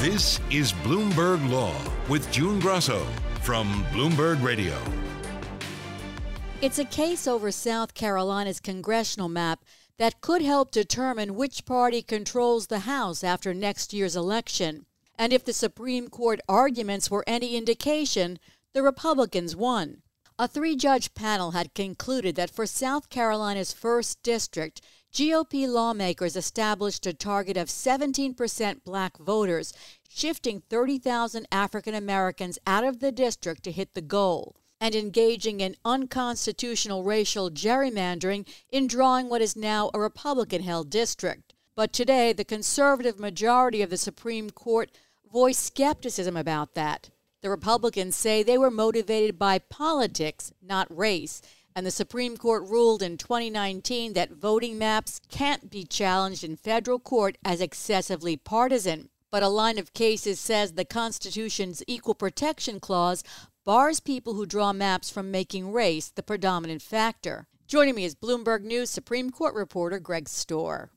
This is Bloomberg Law with June Grasso from Bloomberg Radio. It's a case over South Carolina's congressional map that could help determine which party controls the House after next year's election. And if the Supreme Court arguments were any indication, the Republicans won. A three judge panel had concluded that for South Carolina's 1st District, GOP lawmakers established a target of 17% black voters, shifting 30,000 African Americans out of the district to hit the goal, and engaging in unconstitutional racial gerrymandering in drawing what is now a Republican held district. But today, the conservative majority of the Supreme Court voiced skepticism about that. The Republicans say they were motivated by politics, not race and the Supreme Court ruled in 2019 that voting maps can't be challenged in federal court as excessively partisan. But a line of cases says the Constitution's Equal Protection Clause bars people who draw maps from making race the predominant factor. Joining me is Bloomberg News Supreme Court reporter Greg Stohr.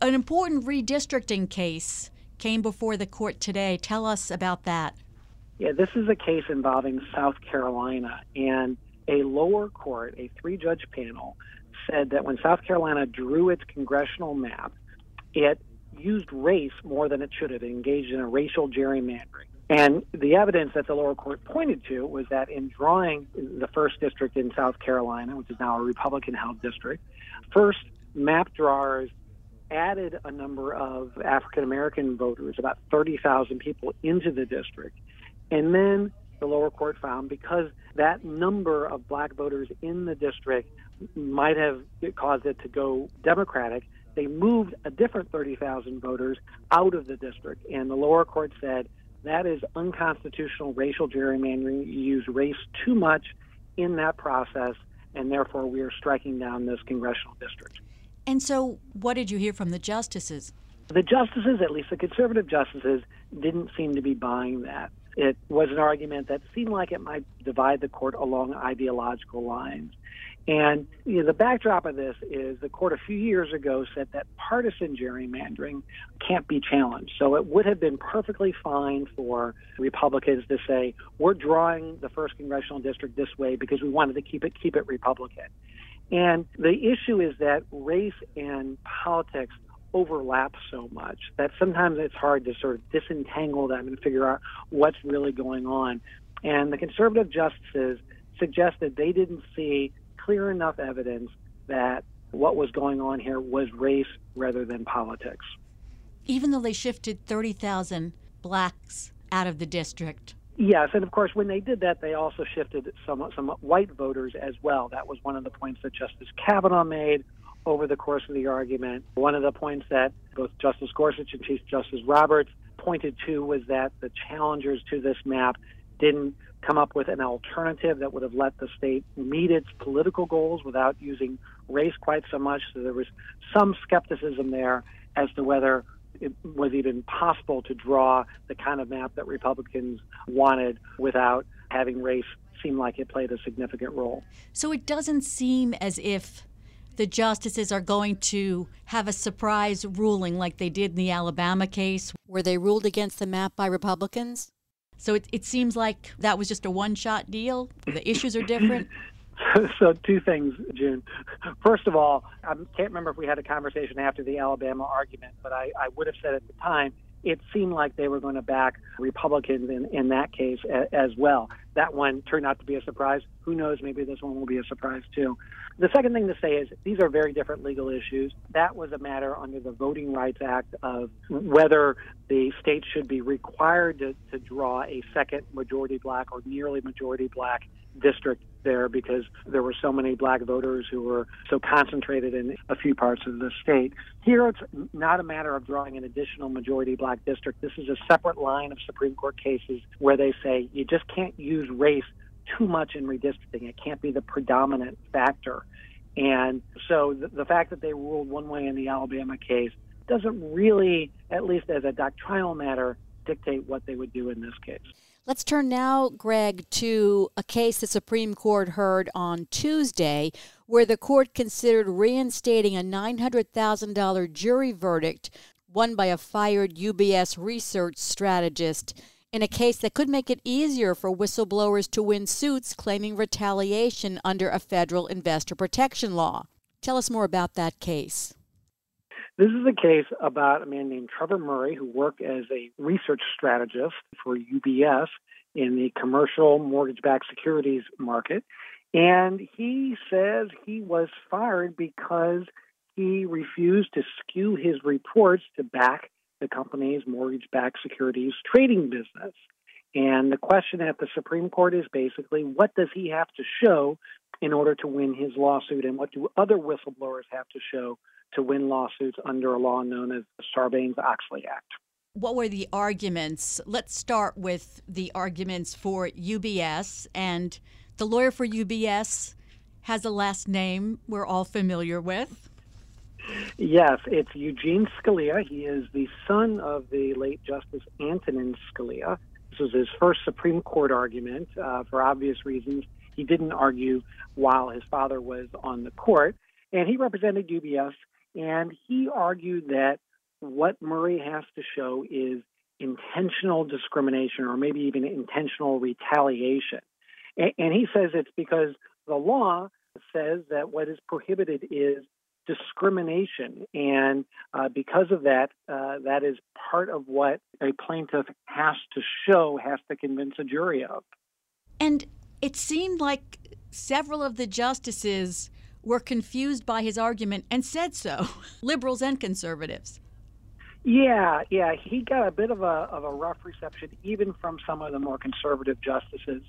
An important redistricting case came before the court today. Tell us about that. Yeah, this is a case involving South Carolina, and a lower court, a three judge panel, said that when South Carolina drew its congressional map, it used race more than it should have, it engaged in a racial gerrymandering. And the evidence that the lower court pointed to was that in drawing the first district in South Carolina, which is now a Republican held district, first map drawers added a number of African American voters, about 30,000 people, into the district. And then the lower court found because that number of black voters in the district might have caused it to go Democratic. They moved a different 30,000 voters out of the district, and the lower court said that is unconstitutional racial gerrymandering. You use race too much in that process, and therefore we are striking down this congressional district. And so, what did you hear from the justices? The justices, at least the conservative justices, didn't seem to be buying that. It was an argument that seemed like it might divide the court along ideological lines. And you know, the backdrop of this is the court a few years ago said that partisan gerrymandering can't be challenged. So it would have been perfectly fine for Republicans to say, we're drawing the first congressional district this way because we wanted to keep it keep it Republican. And the issue is that race and politics overlap so much that sometimes it's hard to sort of disentangle them and figure out what's really going on. And the conservative justices suggested they didn't see clear enough evidence that what was going on here was race rather than politics. Even though they shifted 30,000 blacks out of the district. Yes, and of course, when they did that, they also shifted some some white voters as well. That was one of the points that Justice Kavanaugh made over the course of the argument. One of the points that both Justice Gorsuch and Chief Justice Roberts pointed to was that the challengers to this map didn't come up with an alternative that would have let the state meet its political goals without using race quite so much. So there was some skepticism there as to whether it was even possible to draw the kind of map that Republicans wanted without having race seem like it played a significant role. So it doesn't seem as if the justices are going to have a surprise ruling like they did in the Alabama case. Where they ruled against the map by Republicans? So it, it seems like that was just a one shot deal. The issues are different. so two things, June. First of all, I can't remember if we had a conversation after the Alabama argument, but I, I would have said at the time it seemed like they were going to back Republicans in, in that case a, as well. That one turned out to be a surprise. Who knows? Maybe this one will be a surprise too. The second thing to say is these are very different legal issues. That was a matter under the Voting Rights Act of whether the state should be required to, to draw a second majority black or nearly majority black district there because there were so many black voters who were so concentrated in a few parts of the state. Here, it's not a matter of drawing an additional majority black district. This is a separate line of Supreme Court cases where they say you just can't use race too much in redistricting. It can't be the predominant factor. And so the, the fact that they ruled one way in the Alabama case doesn't really, at least as a doctrinal matter, dictate what they would do in this case. Let's turn now, Greg, to a case the Supreme Court heard on Tuesday where the court considered reinstating a $900,000 jury verdict won by a fired UBS research strategist in a case that could make it easier for whistleblowers to win suits claiming retaliation under a federal investor protection law. Tell us more about that case. This is a case about a man named Trevor Murray who worked as a research strategist for UBS in the commercial mortgage backed securities market. And he says he was fired because he refused to skew his reports to back the company's mortgage backed securities trading business. And the question at the Supreme Court is basically what does he have to show in order to win his lawsuit, and what do other whistleblowers have to show to win lawsuits under a law known as the Sarbanes Oxley Act. What were the arguments? Let's start with the arguments for UBS. And the lawyer for UBS has a last name we're all familiar with. Yes, it's Eugene Scalia. He is the son of the late Justice Antonin Scalia. This was his first Supreme Court argument uh, for obvious reasons. He didn't argue while his father was on the court, and he represented UBS and he argued that what Murray has to show is intentional discrimination or maybe even intentional retaliation. And he says it's because the law says that what is prohibited is discrimination. And uh, because of that, uh, that is part of what a plaintiff has to show, has to convince a jury of. And it seemed like several of the justices were confused by his argument and said so, liberals and conservatives. Yeah, yeah, he got a bit of a of a rough reception, even from some of the more conservative justices.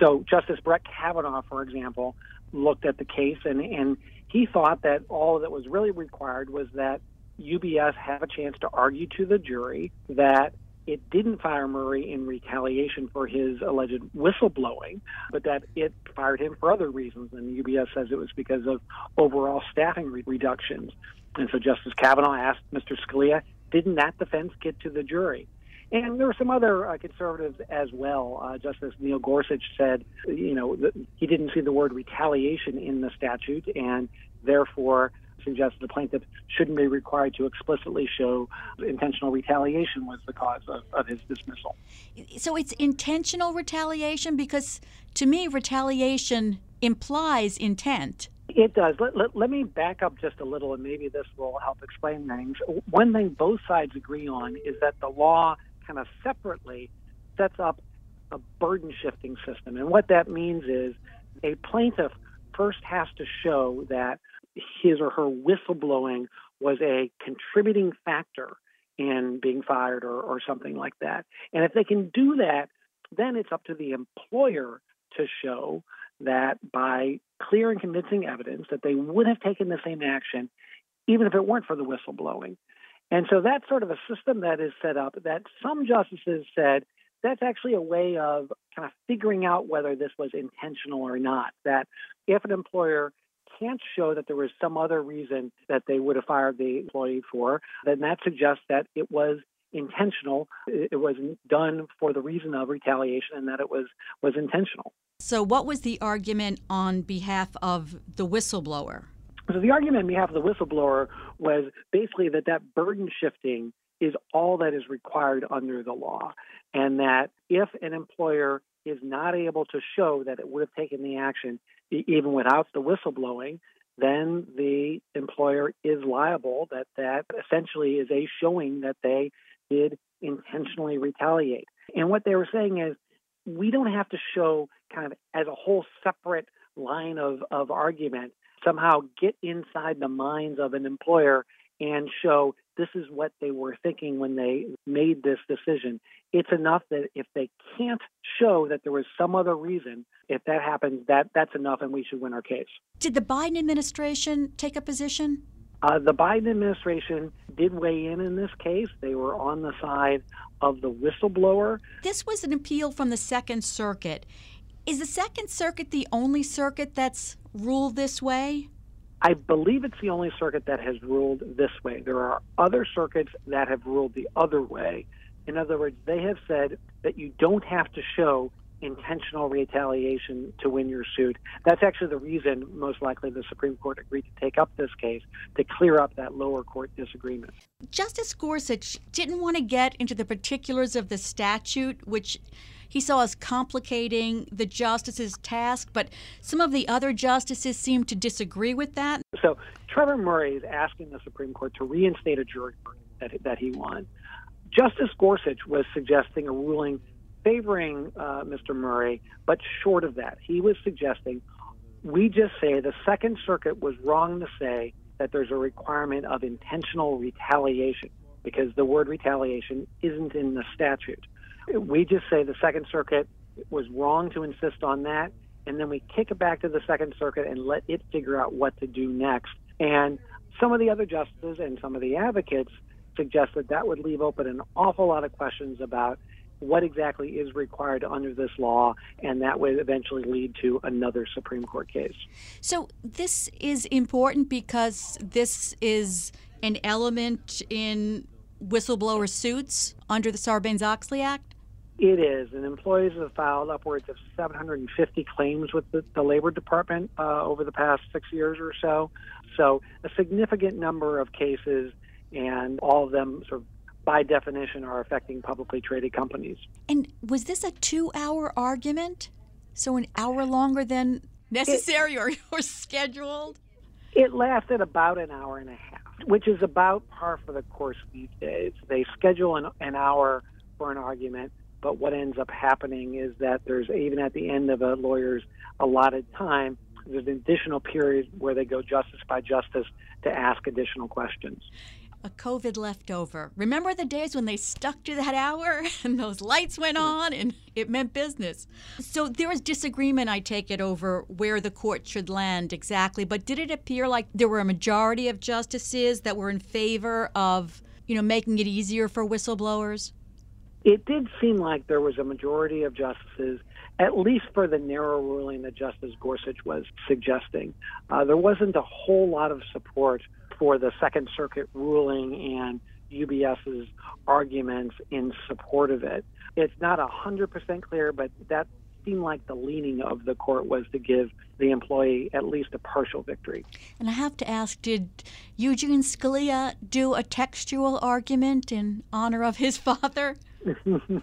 So Justice Brett Kavanaugh, for example, looked at the case and and he thought that all that was really required was that UBS have a chance to argue to the jury that it didn't fire Murray in retaliation for his alleged whistleblowing, but that it fired him for other reasons. And UBS says it was because of overall staffing re- reductions. And so Justice Kavanaugh asked Mr. Scalia, didn't that defense get to the jury? And there were some other uh, conservatives as well. Uh, Justice Neil Gorsuch said, you know, he didn't see the word retaliation in the statute, and therefore suggests the plaintiff shouldn't be required to explicitly show intentional retaliation was the cause of, of his dismissal. So it's intentional retaliation because to me, retaliation implies intent. It does. Let, let, let, me back up just a little, and maybe this will help explain things. One thing both sides agree on is that the law kind of separately sets up a burden shifting system. And what that means is a plaintiff first has to show that his or her whistleblowing was a contributing factor in being fired or, or something like that. And if they can do that, then it's up to the employer to show that by clear and convincing evidence that they would have taken the same action even if it weren't for the whistleblowing. And so that's sort of a system that is set up that some justices said that's actually a way of kind of figuring out whether this was intentional or not. That if an employer can't show that there was some other reason that they would have fired the employee for, then that suggests that it was intentional. It was done for the reason of retaliation and that it was, was intentional. So, what was the argument on behalf of the whistleblower? So, the argument on behalf of the whistleblower was basically that that burden shifting is all that is required under the law, and that if an employer is not able to show that it would have taken the action even without the whistleblowing, then the employer is liable. That that essentially is a showing that they did intentionally retaliate. And what they were saying is, we don't have to show kind of as a whole separate line of, of argument somehow get inside the minds of an employer and show this is what they were thinking when they made this decision. It's enough that if they can't show that there was some other reason, if that happens, that that's enough, and we should win our case. Did the Biden administration take a position? Uh, the Biden administration did weigh in in this case. They were on the side of the whistleblower. This was an appeal from the Second Circuit. Is the Second Circuit the only circuit that's ruled this way? I believe it's the only circuit that has ruled this way. There are other circuits that have ruled the other way. In other words, they have said that you don't have to show intentional retaliation to win your suit. That's actually the reason, most likely, the Supreme Court agreed to take up this case to clear up that lower court disagreement. Justice Gorsuch didn't want to get into the particulars of the statute, which he saw as complicating the justice's task, but some of the other justices seemed to disagree with that. So Trevor Murray is asking the Supreme Court to reinstate a jury that, that he won. Justice Gorsuch was suggesting a ruling favoring uh, Mr. Murray, but short of that. He was suggesting we just say the Second Circuit was wrong to say that there's a requirement of intentional retaliation because the word retaliation isn't in the statute. We just say the Second Circuit was wrong to insist on that, and then we kick it back to the Second Circuit and let it figure out what to do next. And some of the other justices and some of the advocates suggest that that would leave open an awful lot of questions about what exactly is required under this law, and that would eventually lead to another Supreme Court case. So, this is important because this is an element in whistleblower suits under the Sarbanes Oxley Act? It is, and employees have filed upwards of 750 claims with the, the Labor Department uh, over the past six years or so. So, a significant number of cases, and all of them sort of by definition, are affecting publicly traded companies. And was this a two hour argument? So, an hour longer than necessary it, or, or scheduled? It lasted about an hour and a half, which is about par for the course these days. They schedule an, an hour for an argument, but what ends up happening is that there's, even at the end of a lawyer's allotted time, there's an additional period where they go justice by justice to ask additional questions a COVID leftover. Remember the days when they stuck to that hour and those lights went mm-hmm. on and it meant business? So there was disagreement, I take it, over where the court should land exactly. But did it appear like there were a majority of justices that were in favor of, you know, making it easier for whistleblowers? It did seem like there was a majority of justices, at least for the narrow ruling that Justice Gorsuch was suggesting. Uh, there wasn't a whole lot of support for the Second Circuit ruling and UBS's arguments in support of it. It's not 100% clear, but that seemed like the leaning of the court was to give the employee at least a partial victory. And I have to ask did Eugene Scalia do a textual argument in honor of his father?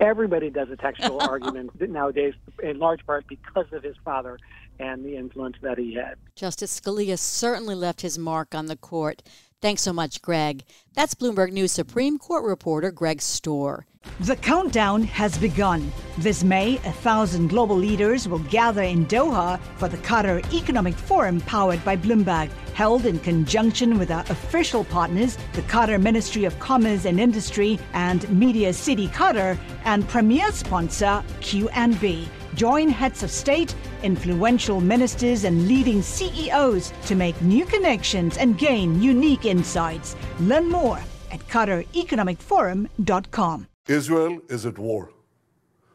Everybody does a textual argument nowadays, in large part because of his father and the influence that he had. Justice Scalia certainly left his mark on the court. Thanks so much, Greg. That's Bloomberg News Supreme Court reporter Greg Stohr. The countdown has begun. This May, a thousand global leaders will gather in Doha for the Qatar Economic Forum powered by Bloomberg, held in conjunction with our official partners, the Qatar Ministry of Commerce and Industry and Media City Qatar, and premier sponsor QNB. Join heads of state, influential ministers, and leading CEOs to make new connections and gain unique insights. Learn more at QatarEconomicForum.com. Israel is at war.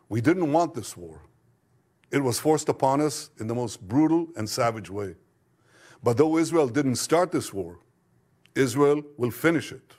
We didn't want this war. It was forced upon us in the most brutal and savage way. But though Israel didn't start this war, Israel will finish it.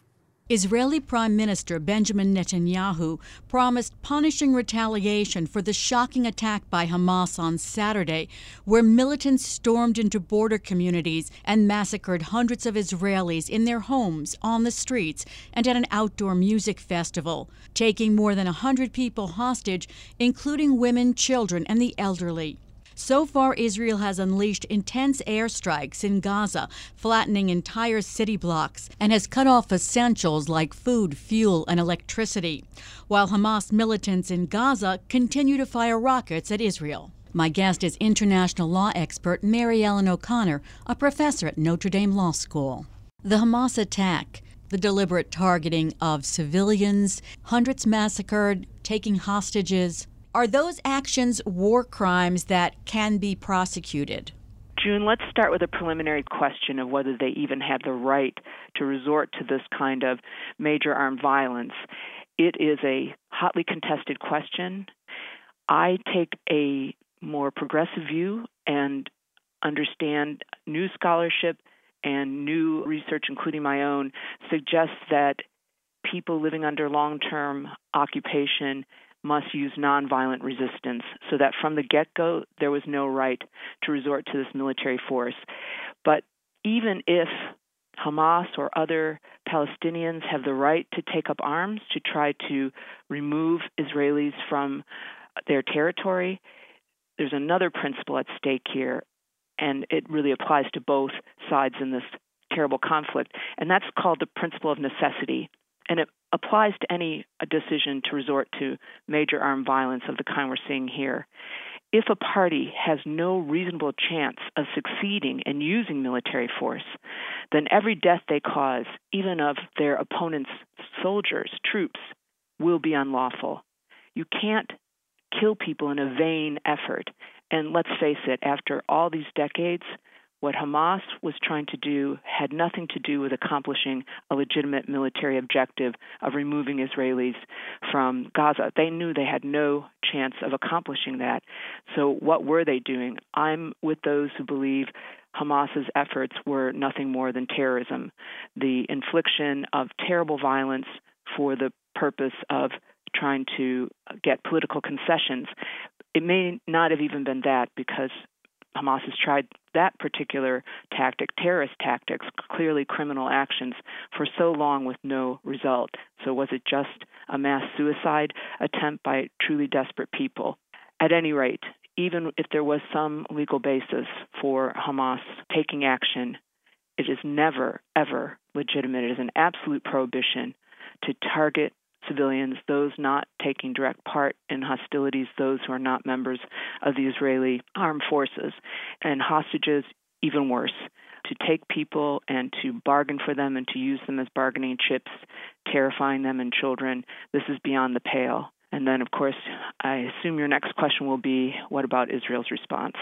Israeli Prime Minister Benjamin Netanyahu promised punishing retaliation for the shocking attack by Hamas on Saturday, where militants stormed into border communities and massacred hundreds of Israelis in their homes, on the streets, and at an outdoor music festival, taking more than 100 people hostage, including women, children, and the elderly. So far, Israel has unleashed intense airstrikes in Gaza, flattening entire city blocks, and has cut off essentials like food, fuel, and electricity, while Hamas militants in Gaza continue to fire rockets at Israel. My guest is international law expert Mary Ellen O'Connell, a professor at Notre Dame Law School. The Hamas attack, the deliberate targeting of civilians, hundreds massacred, taking hostages, are those actions war crimes that can be prosecuted? June, let's start with a preliminary question of whether they even had the right to resort to this kind of major armed violence. It is a hotly contested question. I take a more progressive view and understand new scholarship and new research, including my own, suggests that people living under long term occupation must use nonviolent resistance, so that from the get go, there was no right to resort to this military force. But even if Hamas or other Palestinians have the right to take up arms to try to remove Israelis from their territory, there's another principle at stake here, and it really applies to both sides in this terrible conflict, and that's called the principle of necessity. And it applies to any uh, decision to resort to major armed violence of the kind we're seeing here. If a party has no reasonable chance of succeeding in using military force, then every death they cause, even of their opponent's soldiers, troops, will be unlawful. You can't kill people in a vain effort. And let's face it, after all these decades, what Hamas was trying to do had nothing to do with accomplishing a legitimate military objective of removing Israelis from Gaza. They knew they had no chance of accomplishing that. So, what were they doing? I'm with those who believe Hamas's efforts were nothing more than terrorism, the infliction of terrible violence for the purpose of trying to get political concessions. It may not have even been that because Hamas has tried that particular tactic, terrorist tactics, clearly criminal actions, for so long with no result. So, was it just a mass suicide attempt by truly desperate people? At any rate, even if there was some legal basis for Hamas taking action, it is never, ever legitimate. It is an absolute prohibition to target civilians, those not taking direct part in hostilities, those who are not members of the Israeli armed forces, and hostages, even worse. To take people and to bargain for them and to use them as bargaining chips, terrifying them and children, this is beyond the pale. And then, of course, I assume your next question will be what about Israel's response?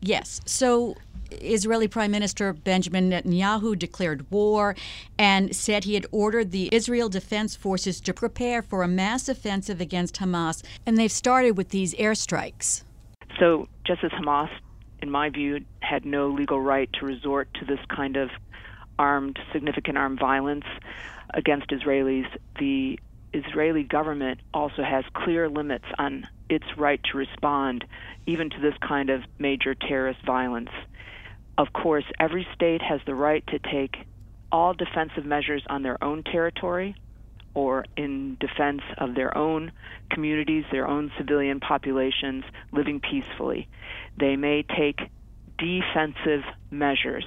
Yes. So Israeli Prime Minister Benjamin Netanyahu declared war and said he had ordered the Israel Defense Forces to prepare for a mass offensive against Hamas, and they've started with these airstrikes. So, just as Hamas, in my view, had no legal right to resort to this kind of armed, significant armed violence against Israelis, the Israeli government also has clear limits on its right to respond even to this kind of major terrorist violence. Of course, every state has the right to take all defensive measures on their own territory or in defense of their own communities, their own civilian populations living peacefully. They may take defensive measures.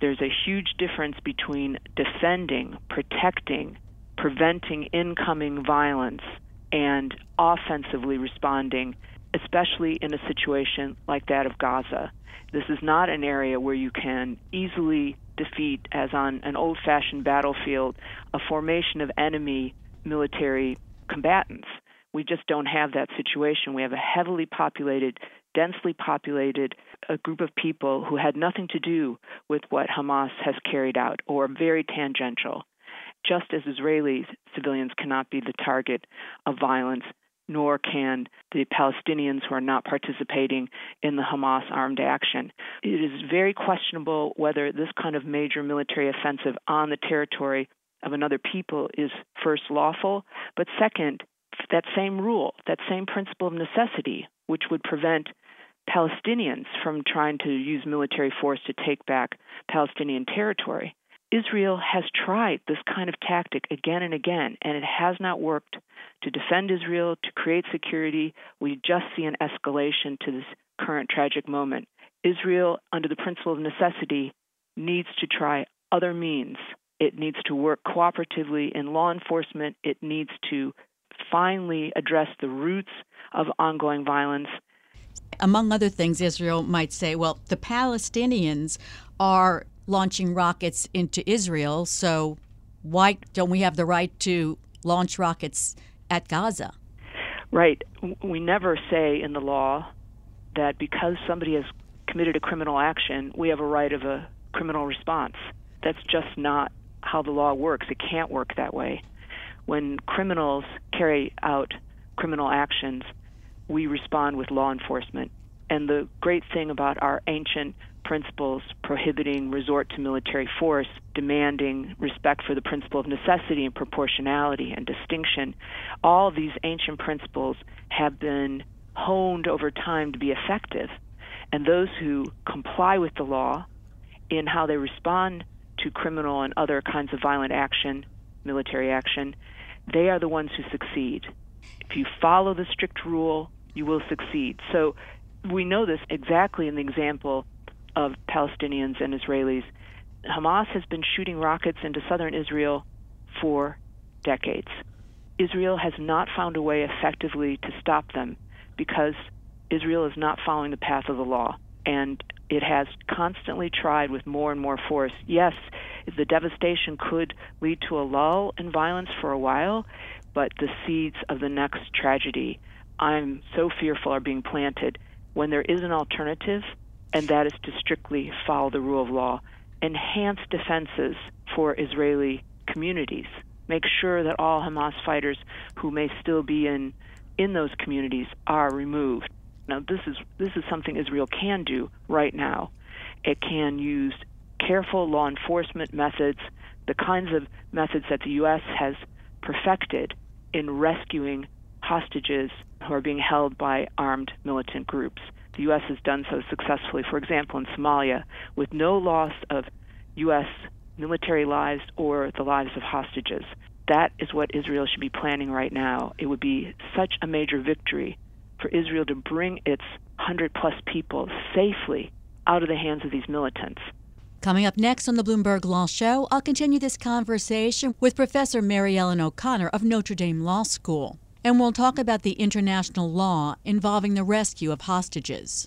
There's a huge difference between defending, protecting, preventing incoming violence, and offensively responding, especially in a situation like that of Gaza. This is not an area where you can easily defeat, as on an old fashioned battlefield, a formation of enemy military combatants. We just don't have that situation. We have a heavily populated, densely populated a group of people who had nothing to do with what Hamas has carried out or very tangential. Just as Israeli civilians cannot be the target of violence, nor can the Palestinians who are not participating in the Hamas armed action. It is very questionable whether this kind of major military offensive on the territory of another people is first lawful, but second, that same rule, that same principle of necessity, which would prevent Palestinians from trying to use military force to take back Palestinian territory. Israel has tried this kind of tactic again and again, and it has not worked to defend Israel, to create security. We just see an escalation to this current tragic moment. Israel, under the principle of necessity, needs to try other means. It needs to work cooperatively in law enforcement. It needs to finally address the roots of ongoing violence. Among other things, Israel might say, well, the Palestinians are launching rockets into Israel, so why don't we have the right to launch rockets at Gaza? Right. We never say in the law that because somebody has committed a criminal action, we have a right of a criminal response. That's just not how the law works. It can't work that way. When criminals carry out criminal actions, we respond with law enforcement. And the great thing about our ancient principles prohibiting resort to military force, demanding respect for the principle of necessity and proportionality and distinction, all these ancient principles have been honed over time to be effective. And those who comply with the law in how they respond to criminal and other kinds of violent action, military action, they are the ones who succeed. If you follow the strict rule, you will succeed. So we know this exactly in the example of Palestinians and Israelis. Hamas has been shooting rockets into southern Israel for decades. Israel has not found a way effectively to stop them because Israel is not following the path of the law. And it has constantly tried with more and more force. Yes, the devastation could lead to a lull in violence for a while, but the seeds of the next tragedy, I'm so fearful, are being planted when there is an alternative, and that is to strictly follow the rule of law, enhance defenses for Israeli communities, make sure that all Hamas fighters who may still be in in those communities are removed. Now, this is this is something Israel can do right now. It can use careful law enforcement methods, the kinds of methods that the U.S. has perfected in rescuing hostages who are being held by armed militant groups. The U.S. has done so successfully, for example, in Somalia, with no loss of U.S. military lives or the lives of hostages. That is what Israel should be planning right now. It would be such a major victory for Israel to bring its 100 plus people safely out of the hands of these militants. Coming up next on the Bloomberg Law Show, I'll continue this conversation with Professor Mary Ellen O'Connell of Notre Dame Law School. And we'll talk about the international law involving the rescue of hostages.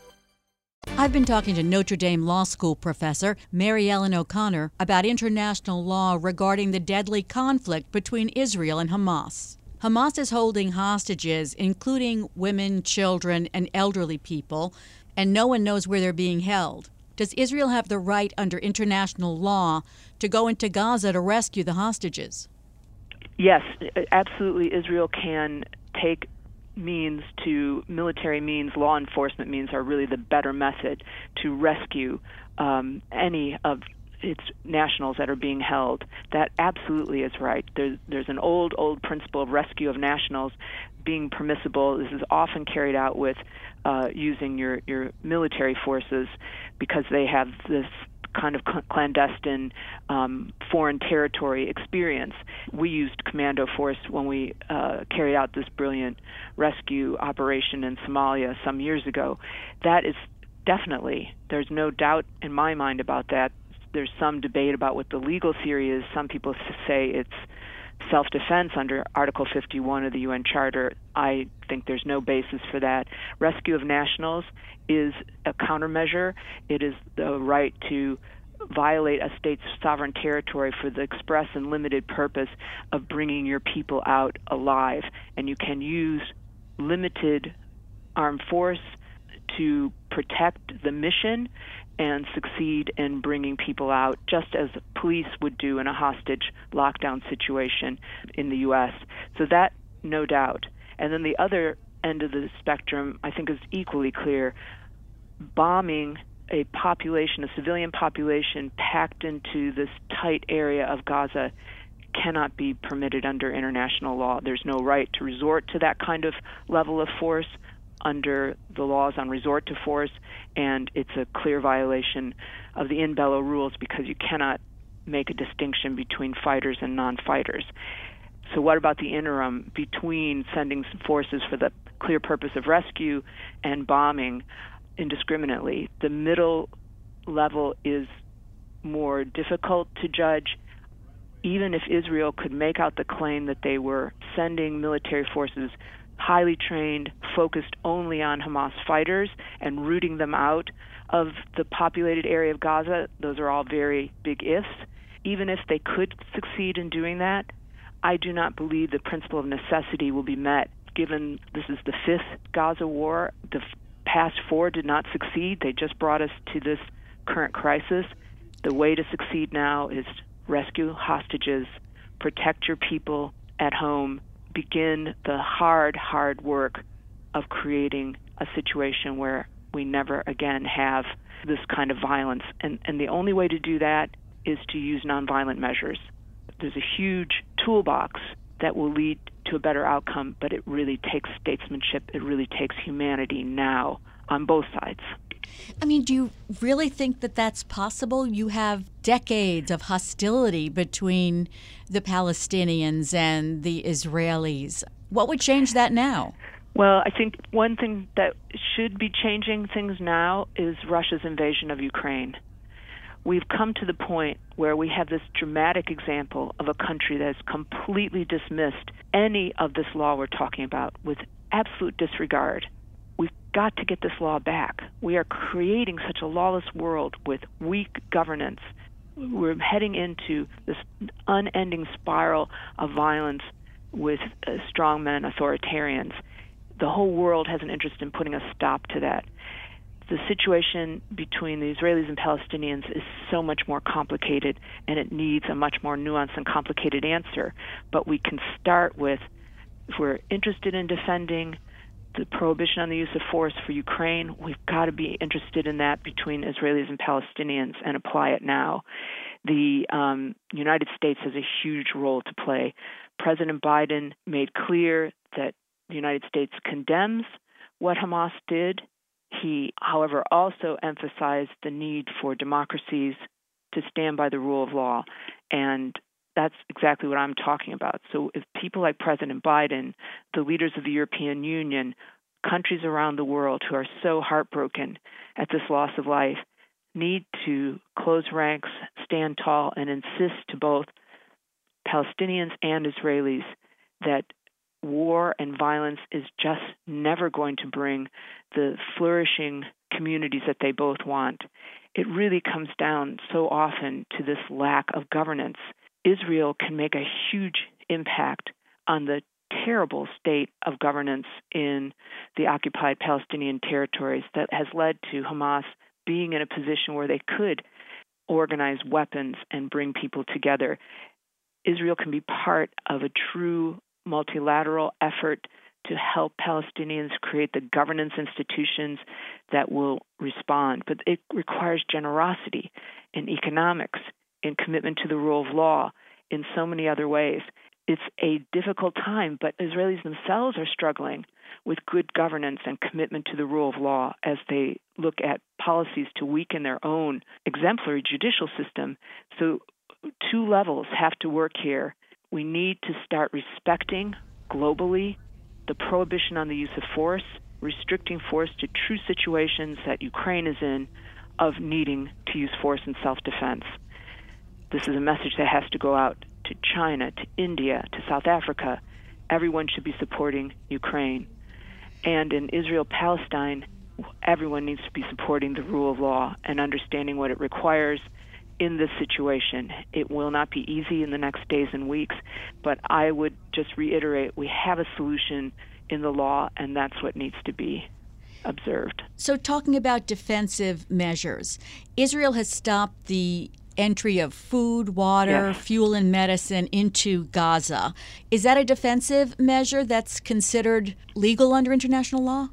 I've been talking to Notre Dame Law School professor Mary Ellen O'Connell about international law regarding the deadly conflict between Israel and Hamas. Hamas is holding hostages, including women, children, and elderly people, and no one knows where they're being held. Does Israel have the right under international law to go into Gaza to rescue the hostages? Yes, absolutely. Israel can take means to military means, law enforcement means are really the better method to rescue um, any of its nationals that are being held. That absolutely is right. There's there's an old old principle of rescue of nationals being permissible. This is often carried out with uh, using your your military forces because they have this kind of clandestine um, foreign territory experience. We used commando force when we uh, carried out this brilliant rescue operation in Somalia some years ago. That is definitely, there's no doubt in my mind about that. There's some debate about what the legal theory is. Some people say it's self defense under Article 51 of the UN Charter. I think there's no basis for that. Rescue of nationals is a countermeasure. It is the right to violate a state's sovereign territory for the express and limited purpose of bringing your people out alive. And you can use limited armed force to protect the mission and succeed in bringing people out, just as police would do in a hostage lockdown situation in the U.S. So that, no doubt. And then the other end of the spectrum, I think, is equally clear. Bombing a population, a civilian population, packed into this tight area of Gaza cannot be permitted under international law. There's no right to resort to that kind of level of force under the laws on resort to force, and it's a clear violation of the in bello rules because you cannot make a distinction between fighters and non fighters. So, what about the interim between sending forces for the clear purpose of rescue and bombing indiscriminately? The middle level is more difficult to judge. Even if Israel could make out the claim that they were sending military forces highly trained, focused only on Hamas fighters and rooting them out of the populated area of Gaza, those are all very big ifs. Even if they could succeed in doing that, I do not believe the principle of necessity will be met given this is the fifth Gaza war. The past four did not succeed. They just brought us to this current crisis. The way to succeed now is rescue hostages, protect your people at home, begin the hard, hard work of creating a situation where we never again have this kind of violence. And, and the only way to do that is to use nonviolent measures. There's a huge toolbox that will lead to a better outcome, but it really takes statesmanship, it really takes humanity now on both sides. I mean, do you really think that that's possible? You have decades of hostility between the Palestinians and the Israelis. What would change that now? Well, I think one thing that should be changing things now is Russia's invasion of Ukraine. We've come to the point where we have this dramatic example of a country that has completely dismissed any of this law we're talking about with absolute disregard got to get this law back. We are creating such a lawless world with weak governance. We're heading into this unending spiral of violence with uh, strongmen, authoritarians. The whole world has an interest in putting a stop to that. The situation between the Israelis and Palestinians is so much more complicated, and it needs a much more nuanced and complicated answer. But we can start with if we're interested in defending the prohibition on the use of force for Ukraine, we've got to be interested in that between Israelis and Palestinians and apply it now. The um, United States has a huge role to play. President Biden made clear that the United States condemns what Hamas did. He, however, also emphasized the need for democracies to stand by the rule of law. And that's exactly what I'm talking about. So, if people like President Biden, the leaders of the European Union, countries around the world who are so heartbroken at this loss of life need to close ranks, stand tall, and insist to both Palestinians and Israelis that war and violence is just never going to bring the flourishing communities that they both want. It really comes down so often to this lack of governance Israel can make a huge impact on the terrible state of governance in the occupied Palestinian territories that has led to Hamas being in a position where they could organize weapons and bring people together. Israel can be part of a true multilateral effort to help Palestinians create the governance institutions that will respond. But it requires generosity in economics, in commitment to the rule of law, in so many other ways. It's a difficult time, but Israelis themselves are struggling with good governance and commitment to the rule of law as they look at policies to weaken their own exemplary judicial system. So, two levels have to work here. We need to start respecting globally the prohibition on the use of force, restricting force to true situations that Ukraine is in of needing to use force in self defense. This is a message that has to go out to China, to India, to South Africa. Everyone should be supporting Ukraine. And in Israel Palestine, everyone needs to be supporting the rule of law and understanding what it requires in this situation. It will not be easy in the next days and weeks, but I would just reiterate we have a solution in the law, and that's what needs to be observed. So, talking about defensive measures, Israel has stopped the entry of food, water, yes. fuel, and medicine into Gaza. Is that a defensive measure that's considered legal under international law?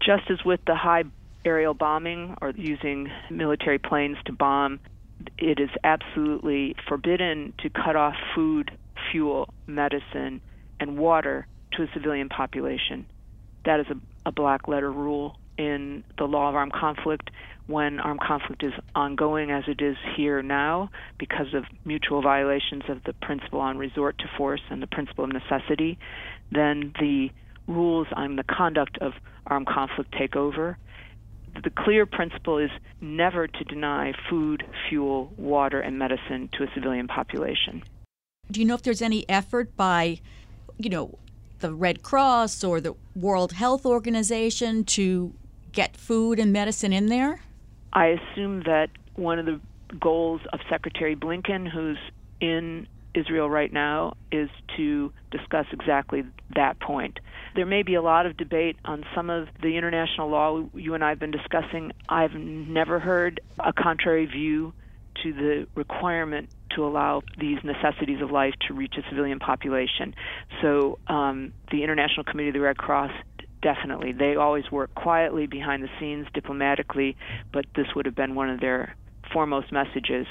Just as with the high aerial bombing or using military planes to bomb, it is absolutely forbidden to cut off food, fuel, medicine, and water to a civilian population. That is a, a black letter rule in the law of armed conflict when armed conflict is ongoing as it is here now because of mutual violations of the principle on resort to force and the principle of necessity, then the rules on the conduct of armed conflict take over. The clear principle is never to deny food, fuel, water, and medicine to a civilian population. Do you know if there's any effort by, you know, the Red Cross or the World Health Organization to get food and medicine in there? I assume that one of the goals of Secretary Blinken, who's in Israel right now, is to discuss exactly that point. There may be a lot of debate on some of the international law you and I have been discussing. I've never heard a contrary view to the requirement to allow these necessities of life to reach a civilian population. So, um, the International Committee of the Red Cross definitely. They always work quietly behind the scenes, diplomatically, but this would have been one of their foremost messages.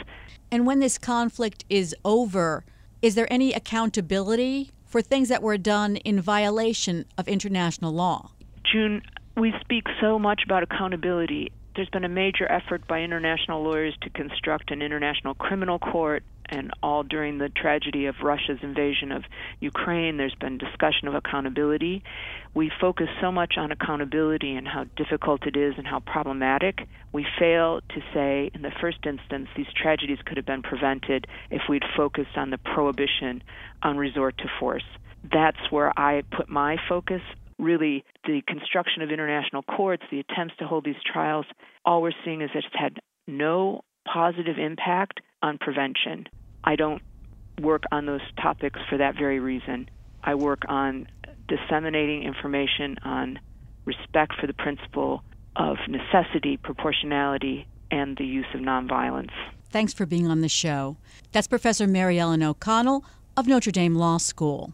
And when this conflict is over, is there any accountability for things that were done in violation of international law? June, we speak so much about accountability. There's been a major effort by international lawyers to construct an international criminal court and all during the tragedy of Russia's invasion of Ukraine, there's been discussion of accountability. We focus so much on accountability and how difficult it is and how problematic. We fail to say, in the first instance, these tragedies could have been prevented if we'd focused on the prohibition on resort to force. That's where I put my focus really the construction of international courts, the attempts to hold these trials, all we're seeing is that it's had no positive impact on prevention. I don't work on those topics for that very reason. I work on disseminating information on respect for the principle of necessity, proportionality, and the use of nonviolence. Thanks for being on the show. That's Professor Mary Ellen O'Connell of Notre Dame Law School.